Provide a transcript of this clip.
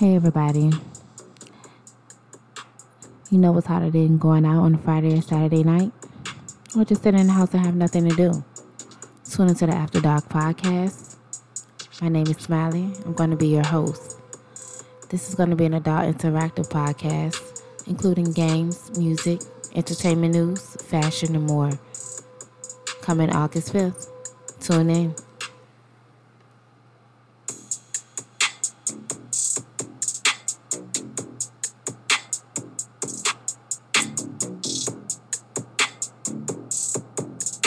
Hey everybody. You know what's hotter than going out on a Friday or Saturday night? Or just sitting in the house and have nothing to do. Tune into the After Dark podcast. My name is Smiley. I'm going to be your host. This is going to be an adult interactive podcast, including games, music, entertainment news, fashion, and more. Coming August 5th. Tune in.